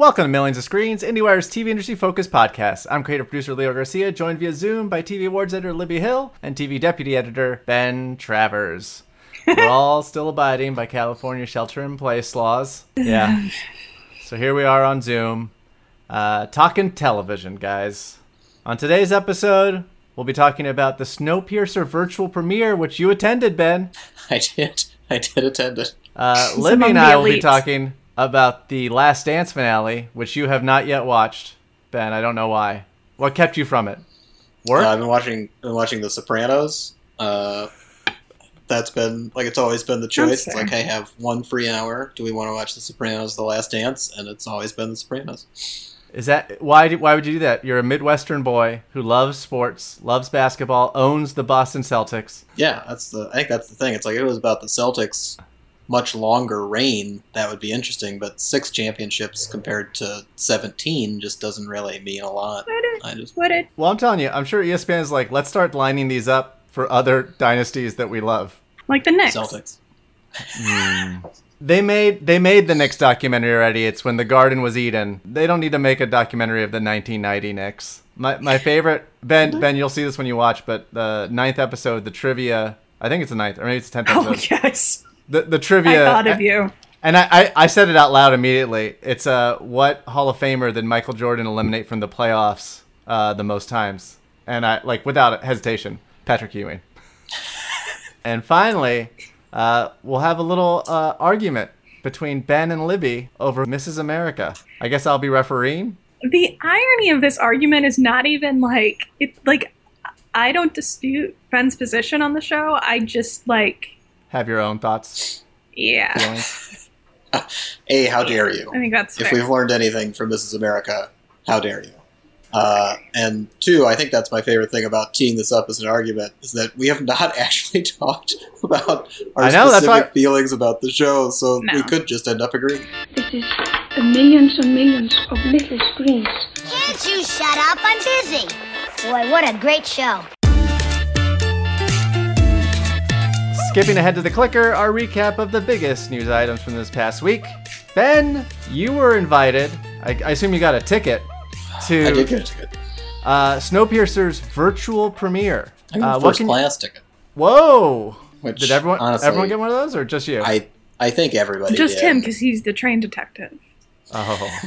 Welcome to Millions of Screens, IndieWire's TV industry focused podcast. I'm creative producer Leo Garcia, joined via Zoom by TV awards editor Libby Hill and TV deputy editor Ben Travers. We're all still abiding by California shelter in place laws. Yeah. So here we are on Zoom, uh, talking television, guys. On today's episode, we'll be talking about the Snowpiercer virtual premiere, which you attended, Ben. I did. I did attend it. Uh, Libby and I will be talking about the Last Dance finale, which you have not yet watched, Ben. I don't know why. What kept you from it? Work? Uh, I've been watching. Been watching The Sopranos. Uh, that's been like it's always been the choice. It's like I have one free hour. Do we want to watch The Sopranos, The Last Dance? And it's always been The Sopranos. Is that why? Why would you do that? You're a Midwestern boy who loves sports, loves basketball, owns the Boston Celtics. Yeah, that's the. I think that's the thing. It's like it was about the Celtics' much longer reign. That would be interesting. But six championships compared to seventeen just doesn't really mean a lot. Would it? I just Would it? Well, I'm telling you, I'm sure ESPN is like, let's start lining these up for other dynasties that we love. Like the Knicks. Celtics. Hmm. They made they made the Knicks documentary already. It's when the Garden was Eden. They don't need to make a documentary of the 1990 Knicks. My my favorite Ben Ben, you'll see this when you watch, but the ninth episode, the trivia. I think it's the ninth, or maybe it's the tenth Oh yes, The the I trivia. thought of you. And I, I, I said it out loud immediately. It's uh what Hall of Famer did Michael Jordan eliminate from the playoffs uh, the most times? And I like without hesitation, Patrick Ewing. and finally, uh, we'll have a little uh, argument between Ben and Libby over Mrs. America. I guess I'll be refereeing. The irony of this argument is not even like it. Like I don't dispute Ben's position on the show. I just like Have your own thoughts, yeah. feelings. A, how dare you? I think that's if we've learned anything from Mrs. America, how dare you? Uh, and two, I think that's my favorite thing about teeing this up as an argument is that we have not actually talked about our know, specific why- feelings about the show, so No. we could just end up agreeing. This is millions and millions of little screens. Can't you shut up? I'm busy. Boy, what a great show. Skipping ahead to the clicker, our recap of the biggest news items from this past week. Ben, you were invited. I, I assume you got a ticket to I did get a ticket. uh, Snowpiercer's virtual premiere. I got Uh, a first can- class ticket. Whoa! Which, Did everyone honestly, everyone get one of those, or just you? I I think everybody just did. him because he's the train detective. oh,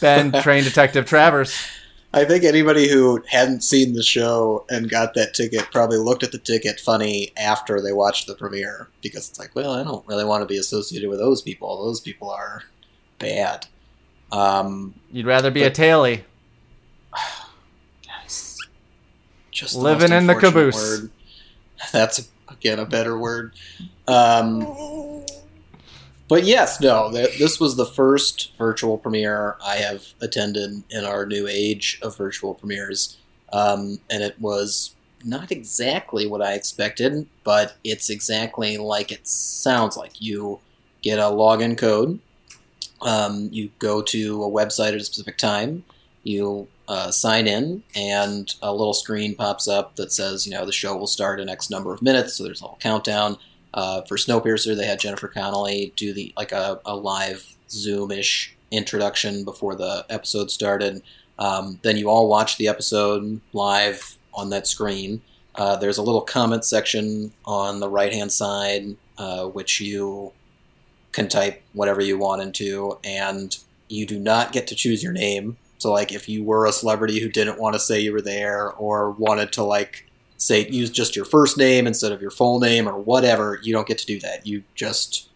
Ben, train detective Travers. I think anybody who hadn't seen the show and got that ticket probably looked at the ticket funny after they watched the premiere because it's like, well, I don't really want to be associated with those people. Those people are bad. Um, You'd rather be a tailie. taily. just Living most in the caboose. Word. That's again a better word. Um, but yes, no, th- this was the first virtual premiere I have attended in our new age of virtual premieres, um, and it was not exactly what I expected, but it's exactly like it sounds like. You get a login code, um, you go to a website at a specific time, you uh, sign in, and a little screen pops up that says, you know, the show will start in X number of minutes. So there's a little countdown. Uh, for Snowpiercer, they had Jennifer Connelly do the like a, a live Zoom-ish introduction before the episode started. Um, then you all watch the episode live on that screen. Uh, there's a little comment section on the right-hand side, uh, which you can type whatever you want into, and you do not get to choose your name. So, like, if you were a celebrity who didn't want to say you were there, or wanted to like say use just your first name instead of your full name, or whatever, you don't get to do that. You just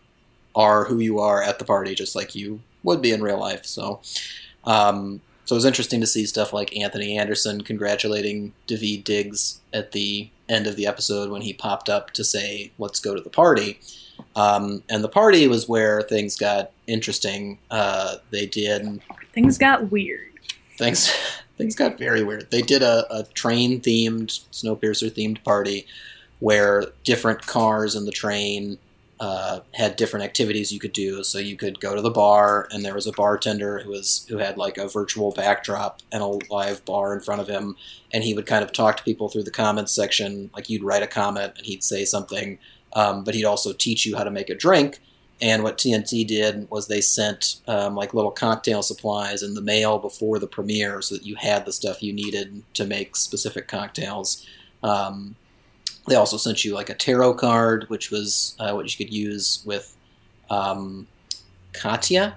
are who you are at the party, just like you would be in real life. So, um, so it was interesting to see stuff like Anthony Anderson congratulating Daveed Diggs at the end of the episode when he popped up to say, "Let's go to the party." Um, and the party was where things got interesting. Uh, they did Things got weird. Things things got very weird. They did a, a train themed Snowpiercer themed party where different cars in the train uh, had different activities you could do. So you could go to the bar, and there was a bartender who was who had like a virtual backdrop and a live bar in front of him, and he would kind of talk to people through the comments section. Like you'd write a comment, and he'd say something, um, but he'd also teach you how to make a drink. And what TNT did was they sent um, like little cocktail supplies in the mail before the premiere, so that you had the stuff you needed to make specific cocktails. Um, they also sent you like a tarot card, which was uh, what you could use with um, Katya.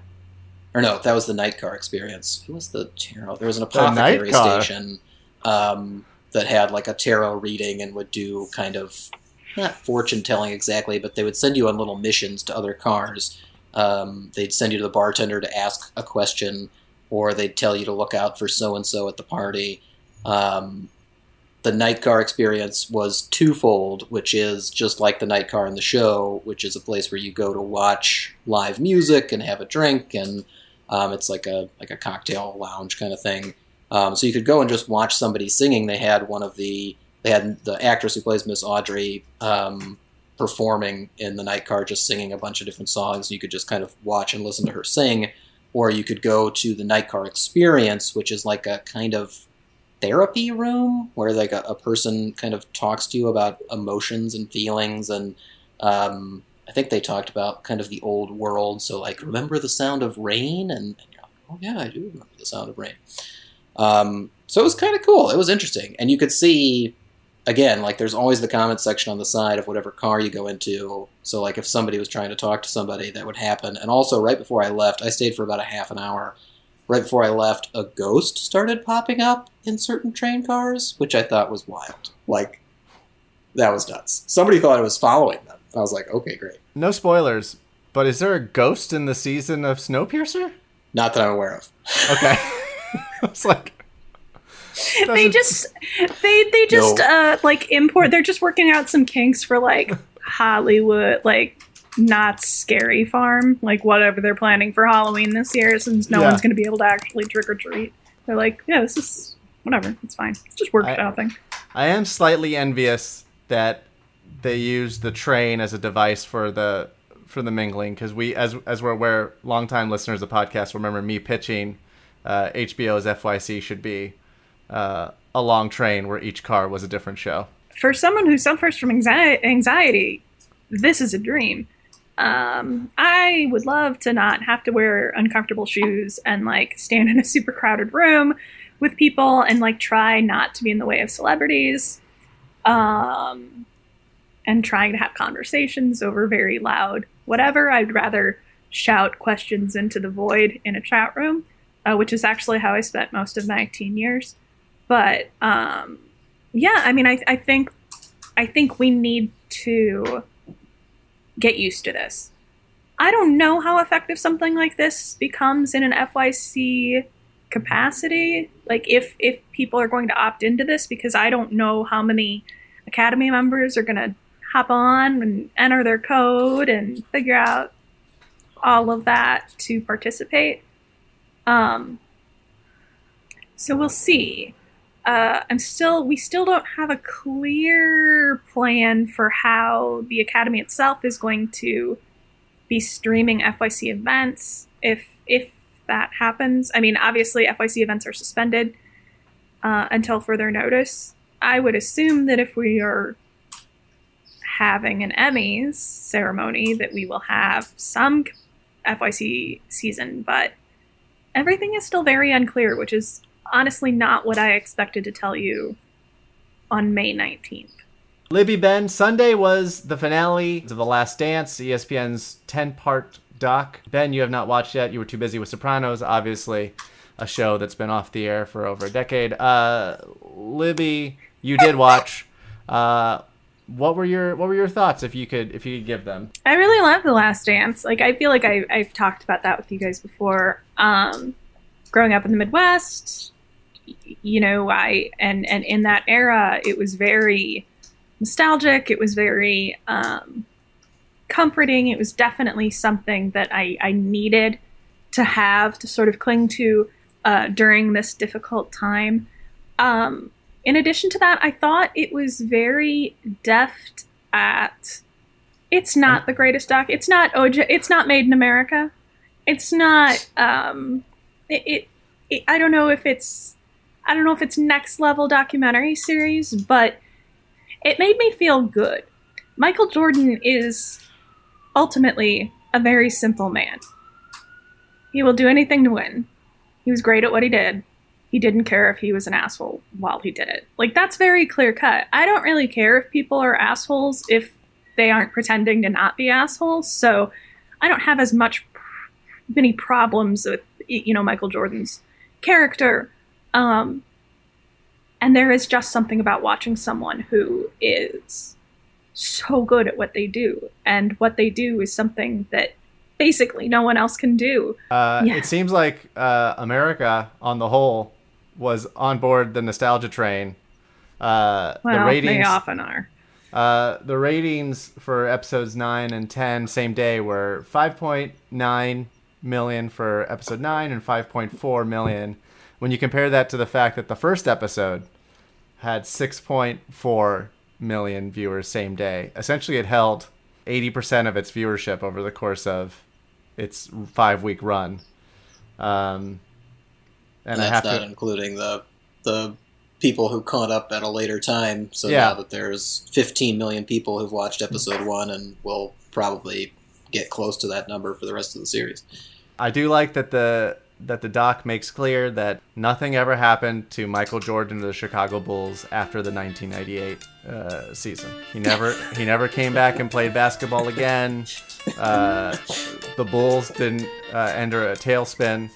Or no, that was the night car experience. Who was the tarot? There was an apothecary station um, that had like a tarot reading and would do kind of not fortune telling exactly, but they would send you on little missions to other cars. Um, they'd send you to the bartender to ask a question, or they'd tell you to look out for so and so at the party. Um, the night car experience was twofold, which is just like the night car in the show, which is a place where you go to watch live music and have a drink, and um, it's like a like a cocktail lounge kind of thing. Um, so you could go and just watch somebody singing. They had one of the they had the actress who plays Miss Audrey um, performing in the night car, just singing a bunch of different songs. You could just kind of watch and listen to her sing, or you could go to the night car experience, which is like a kind of therapy room where like a, a person kind of talks to you about emotions and feelings and um, I think they talked about kind of the old world. So like, remember the sound of rain, and, and you're like, oh yeah, I do remember the sound of rain. Um, so it was kind of cool. It was interesting, and you could see again, like there's always the comment section on the side of whatever car you go into. So like if somebody was trying to talk to somebody, that would happen. And also, right before I left, I stayed for about a half an hour. Right before I left, a ghost started popping up in certain train cars, which I thought was wild. Like that was nuts. Somebody thought I was following them. I was like, okay, great. No spoilers, but is there a ghost in the season of Snowpiercer? Not that I'm aware of. Okay. it's like they just they they just No. uh like import they're just working out some kinks for like hollywood like not scary farm like whatever they're planning for halloween this year since no Yeah. one's going to be able to actually trick or treat they're like yeah this is whatever it's fine it's just work I- it out thing I am slightly envious that they use the train as a device for the for the mingling because we, as as we're aware, longtime listeners of the podcast remember me pitching uh, HBO's FYC should be uh, a long train where each car was a different show. for someone who suffers from anxi- anxiety this is a dream. Um, i would love to not have to wear uncomfortable shoes and like stand in a super crowded room with people and like try not to be in the way of celebrities um, and trying to have conversations over very loud whatever. I'd rather shout questions into the void in a chat room uh, which is actually how i spent most of my teen years but um, yeah i mean I, I think i think we need to get used to this. I don't know how effective something like this becomes in an fyc capacity like if if people are going to opt into this because i don't know how many academy members are going to hop on and enter their code and figure out all of that to participate. Um so we'll see uh, I'm still we still don't have a clear plan for how the academy itself is going to be streaming FYC events if if that happens. I mean, obviously FYC events are suspended uh, until further notice. I would assume that if we are having an Emmys ceremony, that we will have some FYC season, but everything is still very unclear, which is honestly not what I expected to tell you on May 19th. Libby Ben, Sunday was the finale of The Last Dance, ESPN's 10 part doc. Ben, you have not watched yet. You were too busy with Sopranos, obviously, a show that's been off the air for over a decade. Uh, Libby, you did watch. Uh, what were your what were your thoughts if you could if you could give them? I really love The Last Dance. Like, I feel like I, I've talked about that with you guys before. Um, growing up in the Midwest, you know, I and and in that era, it was very nostalgic. It was very um, comforting. It was definitely something that I, I needed to have to sort of cling to uh, during this difficult time. Um, in addition to that, I thought it was very deft at. It's not the greatest doc. It's not OJ. It's not Made in America. It's not. Um, it, it, it. I don't know if it's. I don't know if it's next level documentary series, but it made me feel good. Michael Jordan is ultimately a very simple man. He will do anything to win. He was great at what he did. He didn't care if he was an asshole while he did it. Like, that's very clear cut. I don't really care if people are assholes if they aren't pretending to not be assholes. So I don't have as much many problems with you know Michael Jordan's character. Um, and there is just something about watching someone who is so good at what they do, and what they do is something that basically no one else can do. Uh, Yeah. It seems like uh, America, on the whole, was on board the nostalgia train. Uh, Well, the they often are. uh, the ratings for episodes nine and ten, same day, were 5.9 million for episode nine and 5.4 million. When you compare that to the fact that the first episode had 6.4 million viewers same day, essentially it held 80% of its viewership over the course of its five week run. Um, and I have that's not to. including the the people who caught up at a later time. So Yeah. now that there's 15 million people who've watched episode one, and will probably get close to that number for the rest of the series. I do like that the that the doc makes clear that nothing ever happened to Michael Jordan of the Chicago Bulls after the 1998 uh, season. He never he never came back and played basketball again. Uh, the Bulls didn't uh, enter a tailspin.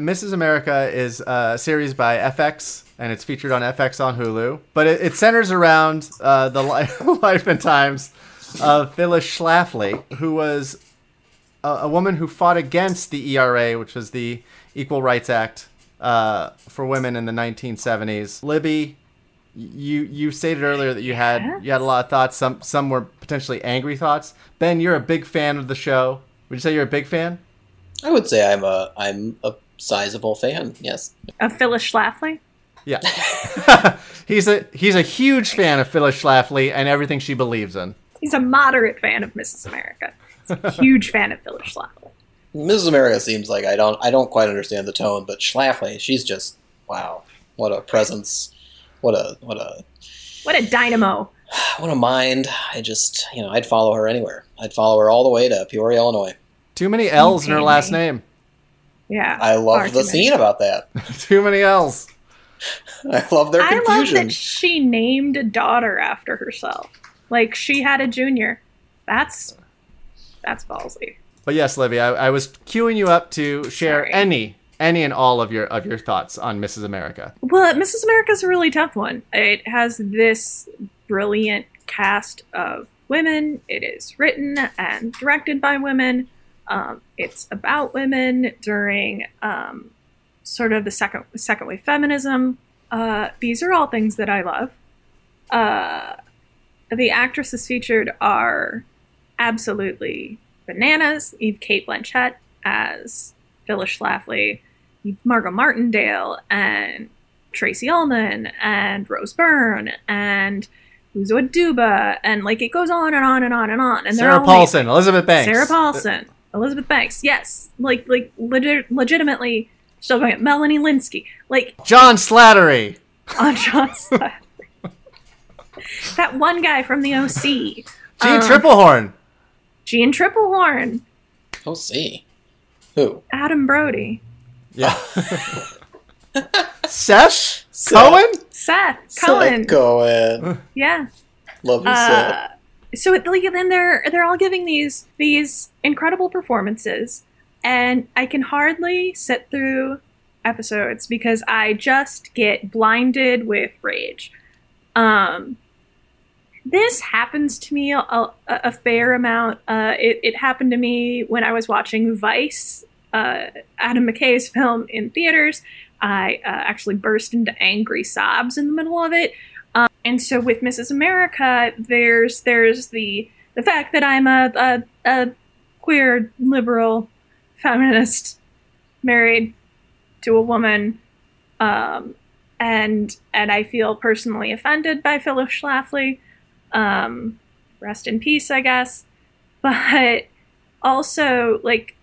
Mrs. America is a series by FX, and it's featured on FX on Hulu. But it, it centers around uh, the li- life and times of Phyllis Schlafly, who was a, a woman who fought against the ERA, which was the Equal Rights Act uh, for women in the 1970s. Libby, you you stated earlier that you had Yes. you had a lot of thoughts. Some some were potentially angry thoughts. Ben, you're a big fan of the show. Would you say you're a big fan? I would say I'm a I'm a sizable fan. Yes. Of Phyllis Schlafly? Yeah. he's a he's a huge fan of Phyllis Schlafly and everything she believes in. He's a moderate fan of Mrs. America. He's a huge fan of Phyllis Schlafly. Mrs. America seems like I don't I don't quite understand the tone, but Schlafly, she's just wow, what a presence, what a what a What a dynamo. what a mind. I just you know I'd follow her anywhere. I'd follow her all the way to Peoria, Illinois. Too many L's in her last name. Yeah. I love too the many. scene about that. Too many L's. I love their I love confusion. that she named a daughter after herself. Like she had a junior. That's that's ballsy. But yes, Libby, I, I was queuing you up to share Sorry. any any and all of your of your thoughts on Mrs. America. Well, Mrs. America's a really tough one. It has this brilliant cast of women. It is written and directed by women. Um, it's about women during um, sort of the second second wave feminism. Uh, these are all things that I love. Uh, the actresses featured are absolutely bananas. You've Cate Blanchett as Phyllis Schlafly, you've Margo Martindale and Tracey Ullman and Rose Byrne and Uzo Aduba and like it goes on and on and on and on. And Sarah Paulson, Elizabeth Banks. Sarah Paulson, Elizabeth Banks, yes, like like legit, legitimately still going at Melanie Lynskey, like John Slattery. on John Slattery. that one guy from the OC, Jeanne Um, Tripplehorn. Jeanne Tripplehorn, Oh, see. Who? Adam Brody, Yeah. Seth Seth. Cohen? Seth Seth Cohen, Cohen. yeah. Love you, Seth. Uh, so it, like then they're they're all giving these these incredible performances, and I can hardly sit through episodes because I just get blinded with rage. Um, this happens to me a, a, a fair amount. Uh, it, it happened to me when I was watching Vice, uh, Adam McKay's film in theaters. I uh, actually burst into angry sobs in the middle of it. Um, and so with Mrs. America, there's there's the the fact that I'm a, a, a queer liberal feminist married to a woman um, and and I feel personally offended by Phyllis Schlafly. Um, rest in peace, I guess. But also, like,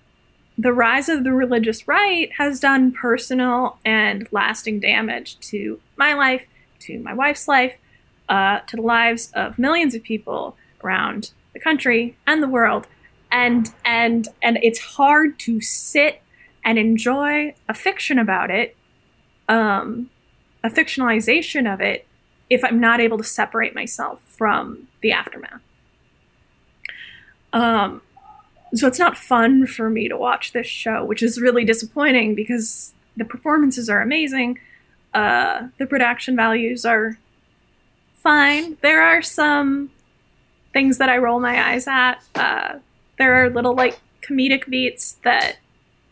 the rise of the religious right has done personal and lasting damage to my life, to my wife's life, uh, to the lives of millions of people around the country and the world and and and it's hard to sit and enjoy a fiction about it um a fictionalization of it if i'm not able to separate myself from the aftermath. Um so it's not fun for me to watch this show which is really disappointing because the performances are amazing. Uh the production values are fine. There are some things that i roll my eyes at. Uh there are little like comedic beats that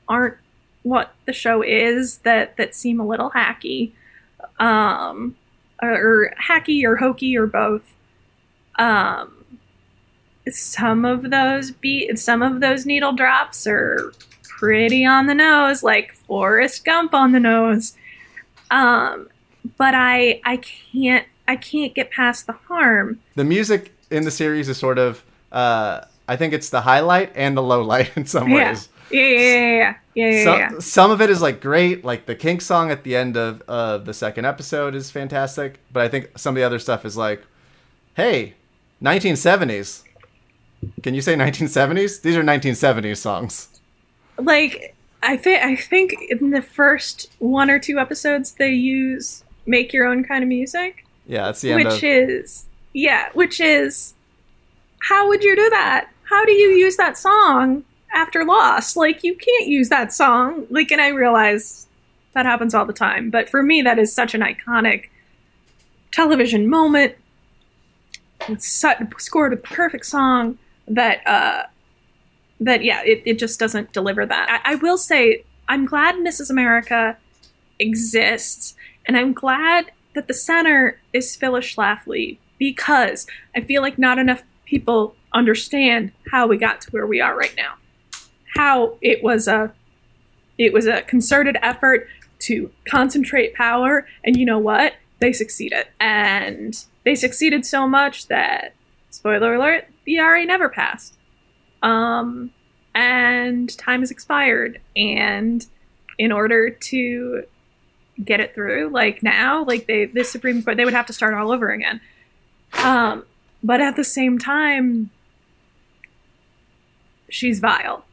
aren't what the show is that that seem a little hacky. Um or, or hacky or hokey or both um some of those beat some of those needle drops are pretty on the nose like Forrest Gump on the nose um but I I can't I can't get past the harm The music in the series is sort of, uh, I think it's the highlight and the low light in some Yeah. ways. Yeah yeah yeah yeah yeah, yeah, some, yeah. some of it is like great, like the Kink song at the end of, of the second episode is fantastic. But I think some of the other stuff is like, hey, 1970s. Can you say 1970s? These are 1970s songs. like I think I think in the first one or two episodes they use make your own kind of music, Yeah, that's the end which of. is yeah, which is how would you do that? How do you use that song after Lost? Like you can't use that song. Like and I realize that happens all the time, but for me that is such an iconic television moment. It's such, scored a perfect song that uh that yeah, it, it just doesn't deliver that. I, I will say I'm glad Mrs. America exists, and I'm glad that the center is Phyllis Schlafly because I feel like not enough people understand how we got to where we are right now. How it was a it was a concerted effort to concentrate power, and you know what? They succeeded. And they succeeded so much that spoiler alert, the ERA never passed um, and time has expired. And in order to get it through, like now, like they, the Supreme Court, they would have to start all over again. Um, but at the same time, she's vile,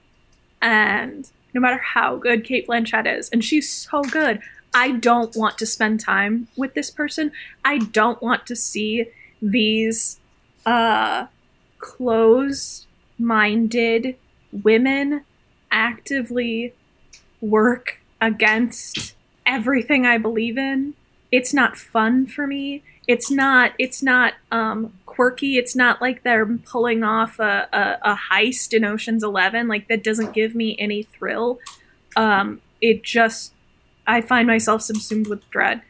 and no matter how good Cate Blanchett is, and she's so good. I don't want to spend time with this person. I don't want to see these uh closed minded women actively work against everything I believe in. It's not fun for me. It's not it's not um quirky. It's not like they're pulling off a, a, a heist in Ocean's Eleven. Like that doesn't give me any thrill. Um it just I find myself subsumed with dread.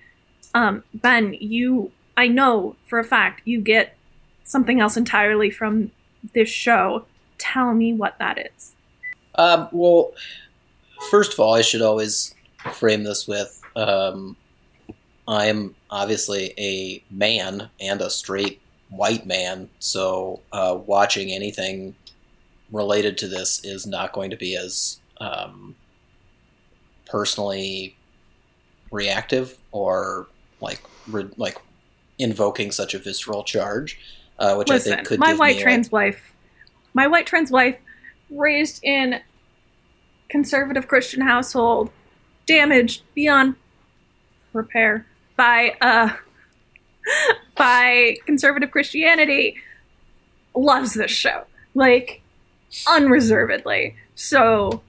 Um, Ben, you I know for a fact you get something else entirely from this show. Tell me what that is. Um, well, first of all, I should always frame this with um, I am obviously a man and a straight white man, so uh, watching anything related to this is not going to be as um, personally reactive or like re- like invoking such a visceral charge, uh, which I think could my white trans wife, my white trans wife, raised in conservative Christian household, damaged beyond repair by uh by conservative Christianity, loves this show like unreservedly. So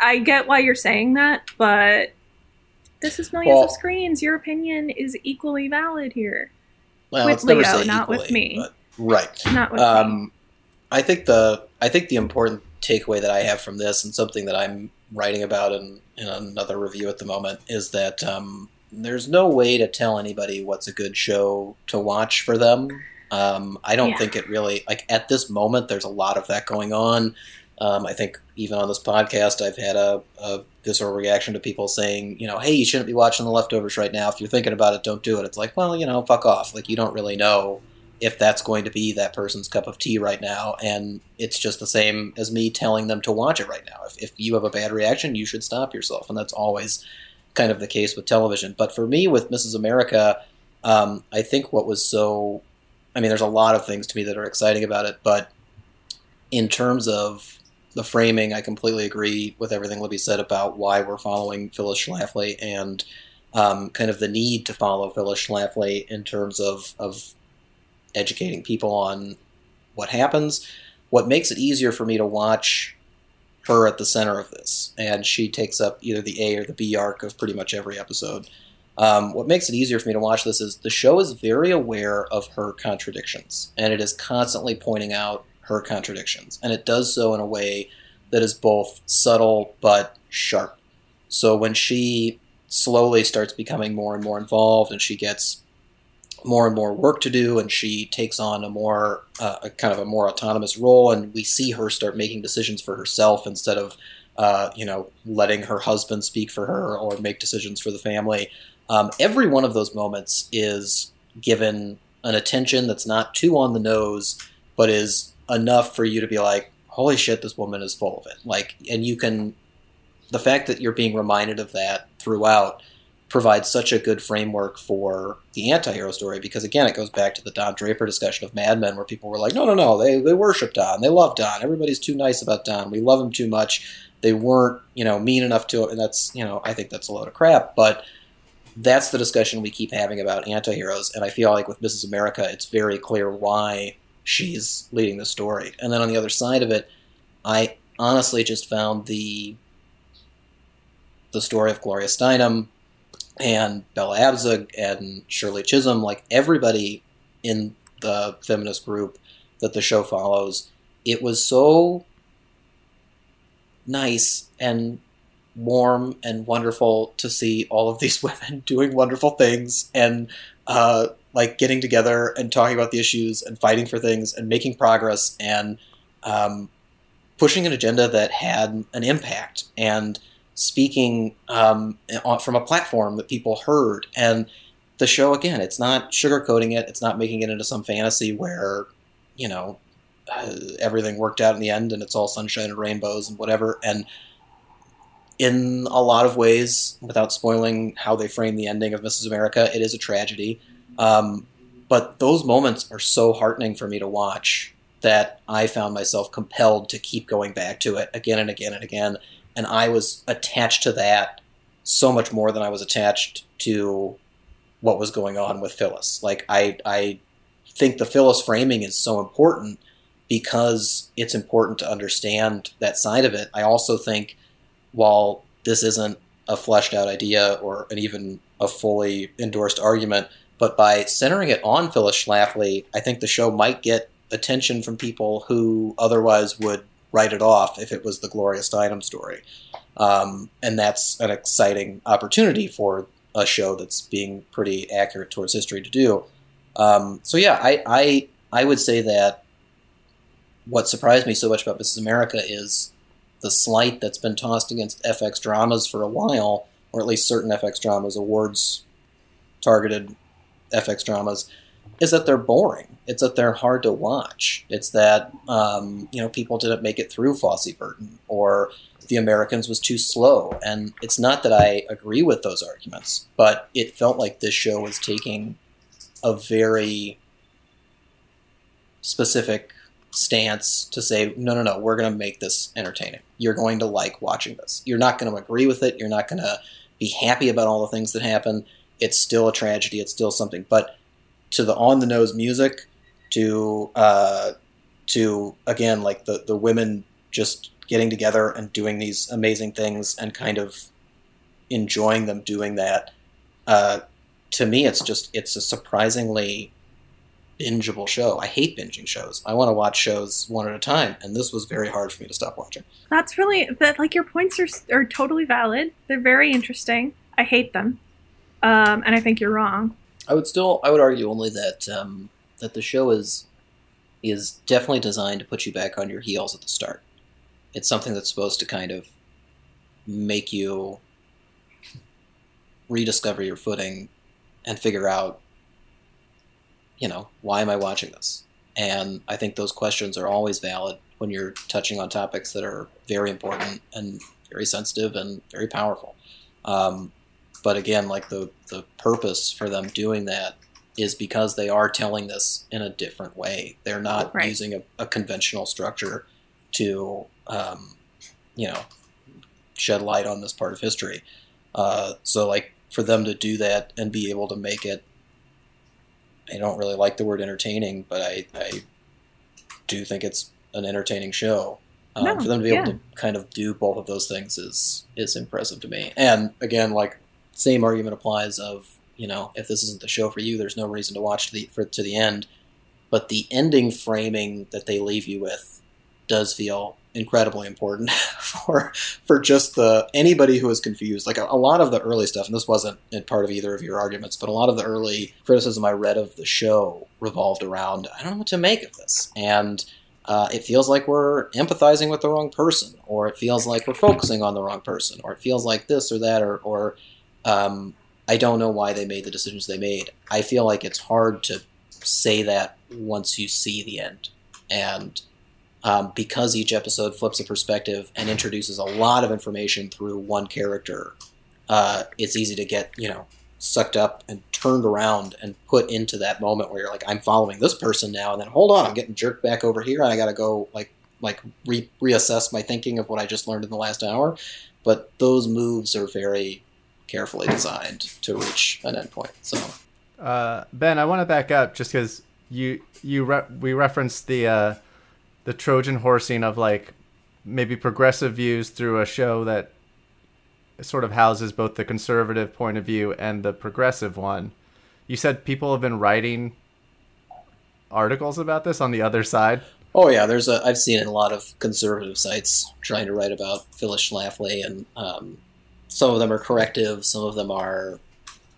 I get why you're saying that, but this is millions Well- of screens. Your opinion is equally valid here. well, with Leo, not with me. right. Not with me. Um, I think the I think the important takeaway that I have from this, and something that I'm writing about in, in another review at the moment, is that um, there's no way to tell anybody what's a good show to watch for them. Um, I don't Yeah. think it really like at this moment. There's a lot of that going on. Um, I think even on this podcast, I've had a, a visceral reaction to people saying, you know, hey, you shouldn't be watching The Leftovers right now. If you're thinking about it, don't do it. It's like, well, you know, fuck off. Like you don't really know if that's going to be that person's cup of tea right now. And it's just the same as me telling them to watch it right now. If, if you have a bad reaction, you should stop yourself. And that's always kind of the case with television. But for me, with Mrs. America, um, I think what was so. I mean, there's a lot of things to me that are exciting about it, but in terms of the framing, I completely agree with everything Libby said about why we're following Phyllis Schlafly and um, kind of the need to follow Phyllis Schlafly in terms of, of educating people on what happens. What makes it easier for me to watch her at the center of this, and she takes up either the A or the B arc of pretty much every episode. Um, what makes it easier for me to watch this is the show is very aware of her contradictions, and it is constantly pointing out her contradictions, and it does so in a way that is both subtle but sharp. So when she slowly starts becoming more and more involved, and she gets more and more work to do, and she takes on a more uh, a kind of a more autonomous role, and we see her start making decisions for herself instead of uh, you know letting her husband speak for her or make decisions for the family. Um, every one of those moments is given an attention that's not too on the nose, but is enough for you to be like, "Holy shit, this woman is full of it!" Like, and you can the fact that you're being reminded of that throughout provides such a good framework for the anti-hero story because again it goes back to the Don Draper discussion of Mad Men where people were like no no no they, they worship Don they love Don everybody's too nice about Don we love him too much they weren't you know mean enough to and that's you know I think that's a load of crap but that's the discussion we keep having about anti-heroes and I feel like with Mrs. America it's very clear why she's leading the story and then on the other side of it I honestly just found the the story of Gloria Steinem and Bella Abzug and Shirley Chisholm, like everybody in the feminist group that the show follows, it was so nice and warm and wonderful to see all of these women doing wonderful things and uh, like getting together and talking about the issues and fighting for things and making progress and um, pushing an agenda that had an impact. And speaking um, from a platform that people heard. And the show, again, it's not sugarcoating it. It's not making it into some fantasy where, you know, uh, everything worked out in the end and it's all sunshine and rainbows and whatever. And in a lot of ways, without spoiling how they frame the ending of Mrs. America, it is a tragedy. Um, but those moments are so heartening for me to watch that I found myself compelled to keep going back to it again and again and again and I was attached to that so much more than I was attached to what was going on with Phyllis. Like I I think the Phyllis framing is so important because it's important to understand that side of it. I also think while this isn't a fleshed out idea or an even a fully endorsed argument, but by centering it on Phyllis Schlafly, I think the show might get attention from people who otherwise would write it off if it was the Gloria Steinem story. Um, and that's an exciting opportunity for a show that's being pretty accurate towards history to do. Um, so yeah, I, I I would say that what surprised me so much about Mrs. America is the slight that's been tossed against FX dramas for a while, or at least certain FX dramas, awards targeted FX dramas, is that they're boring. It's that they're hard to watch. It's that um, you know people didn't make it through Fosse Verdon, or the Americans was too slow. And it's not that I agree with those arguments, but it felt like this show was taking a very specific stance to say, no, no, no, we're going to make this entertaining. You're going to like watching this. You're not going to agree with it. You're not going to be happy about all the things that happen. It's still a tragedy. It's still something. But to the on the nose music, to uh, to again like the the women just getting together and doing these amazing things and kind of enjoying them doing that. Uh, to me, it's just it's a surprisingly bingeable show. I hate binging shows. I want to watch shows one at a time, and this was very hard for me to stop watching. That's really that. Like your points are are totally valid. They're very interesting. I hate them, um, and I think you're wrong. I would still I would argue only that um, that the show is is definitely designed to put you back on your heels at the start. It's something that's supposed to kind of make you rediscover your footing and figure out you know, why am I watching this? And I think those questions are always valid when you're touching on topics that are very important and very sensitive and very powerful. Um, but again, like the the purpose for them doing that is because they are telling this in a different way. They're not Right. using a, a conventional structure to um, you know shed light on this part of history. Uh, so like for them to do that and be able to make it, I don't really like the word entertaining, but I, I do think it's an entertaining show. Um, No, for them to be able to kind of do both of those things is is impressive to me. And again, like same argument applies of you know if this isn't the show for you, there's no reason to watch the for to the end. But the ending framing that they leave you with does feel incredibly important for for just the anybody who is confused. Like a, a lot of the early stuff, and this wasn't part of either of your arguments, but a lot of the early criticism I read of the show revolved around I don't know what to make of this, and uh, it feels like we're empathizing with the wrong person, or it feels like we're focusing on the wrong person, or it feels like this or that, or or um, I don't know why they made the decisions they made. I feel like it's hard to say that once you see the end, and um, because each episode flips a perspective and introduces a lot of information through one character, uh, it's easy to get you know sucked up and turned around and put into that moment where you're like, I'm following this person now, and then hold on, I'm getting jerked back over here, and I got to go like like re- reassess my thinking of what I just learned in the last hour. But those moves are very carefully designed to reach an endpoint. So Uh, ben, I want to back up just because you you re- we referenced the uh, the Trojan horsing of like maybe progressive views through a show that sort of houses both the conservative point of view and the progressive one. You said people have been writing articles about this on the other side. Oh yeah, there's a I've seen a lot of conservative sites trying to write about Phyllis Schlafly, and um, some of them are corrective, some of them are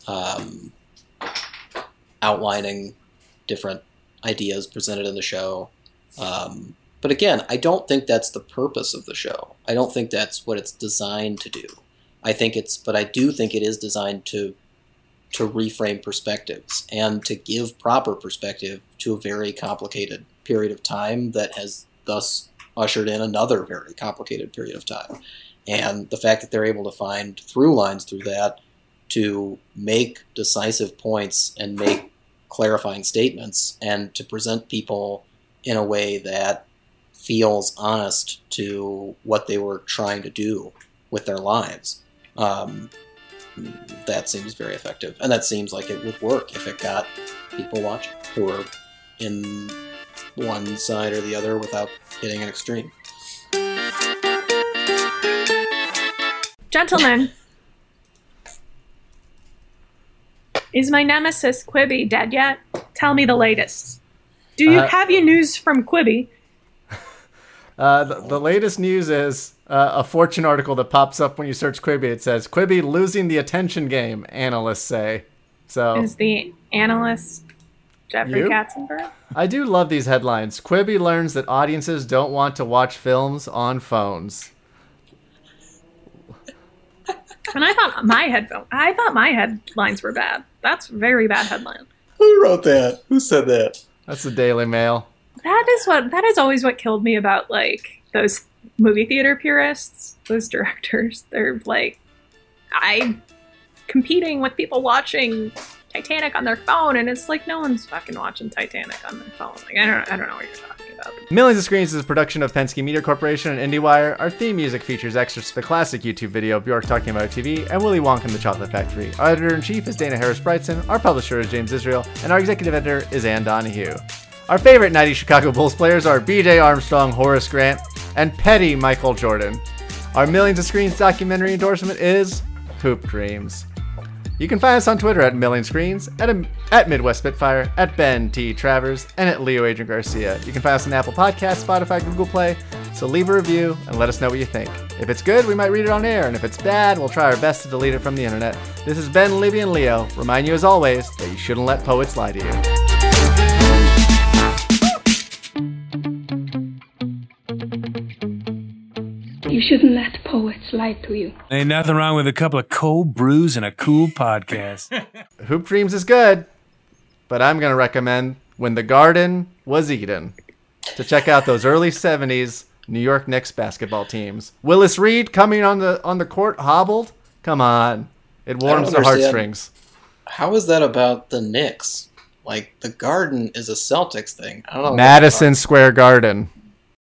um, outlining different ideas presented in the show. Um, but again, I don't think that's the purpose of the show. I don't think that's what it's designed to do. I think it's, but I do think it is designed to to reframe perspectives and to give proper perspective to a very complicated period of time that has thus ushered in another very complicated period of time. And the fact that they're able to find through lines through that to make decisive points and make clarifying statements and to present people in a way that feels honest to what they were trying to do with their lives. Um, that seems very effective, and that seems like it would work if it got people watching who are in one side or the other without hitting an extreme. Gentlemen, is my nemesis Quibi dead yet? Tell me the latest. Do you Uh, have your news from Quibi? Uh, the, the latest news is uh, a Fortune article that pops up when you search Quibi. It says Quibi losing the attention game. Analysts say. So Is the analyst Jeffrey You? Katzenberg? I do love these headlines. Quibi learns that audiences don't want to watch films on phones. And I thought my headphone. I thought my headlines were bad. That's very bad headline. Who wrote that? Who said that? That's the Daily Mail. That is what that is always what killed me about like those movie theater purists, those directors. They're like I competing with people watching Titanic on their phone and it's like no one's fucking watching Titanic on their phone. Like I don't I don't know what you're talking Millions of Screens is a production of Penske Media Corporation and IndieWire. Our theme music features extras to the classic YouTube video Bjork Talking About TV and Willy Wonka and the Chocolate Factory. Our editor in chief is Dana Harris-Bridson, our publisher is James Israel, and our executive editor is Ann Donahue. Our favorite 90 Chicago Bulls players are BJ Armstrong, Horace Grant, and petty Michael Jordan. Our Millions of Screens documentary endorsement is Hoop Dreams. You can find us on Twitter at Million Screens, at, um, at Midwest Spitfire, at Ben T. Travers, and at Leo Adrian Garcia. You can find us on Apple Podcasts, Spotify, Google Play. So leave a review and let us know what you think. If it's good, we might read it on air, and if it's bad, we'll try our best to delete it from the internet. This is Ben, Libby, and Leo. Remind you as always that you shouldn't let poets lie to you. You shouldn't let poets lie to you. Ain't nothing wrong with a couple of cold brews and a cool podcast. Hoop Dreams is good, but I'm going to recommend When the Garden Was Eden to check out those early 70s New York Knicks basketball teams. Willis Reed coming on the on the court hobbled. Come on. It warms the heartstrings. How is that about the Knicks? Like the Garden is a Celtics thing. I don't know. Madison Square Garden.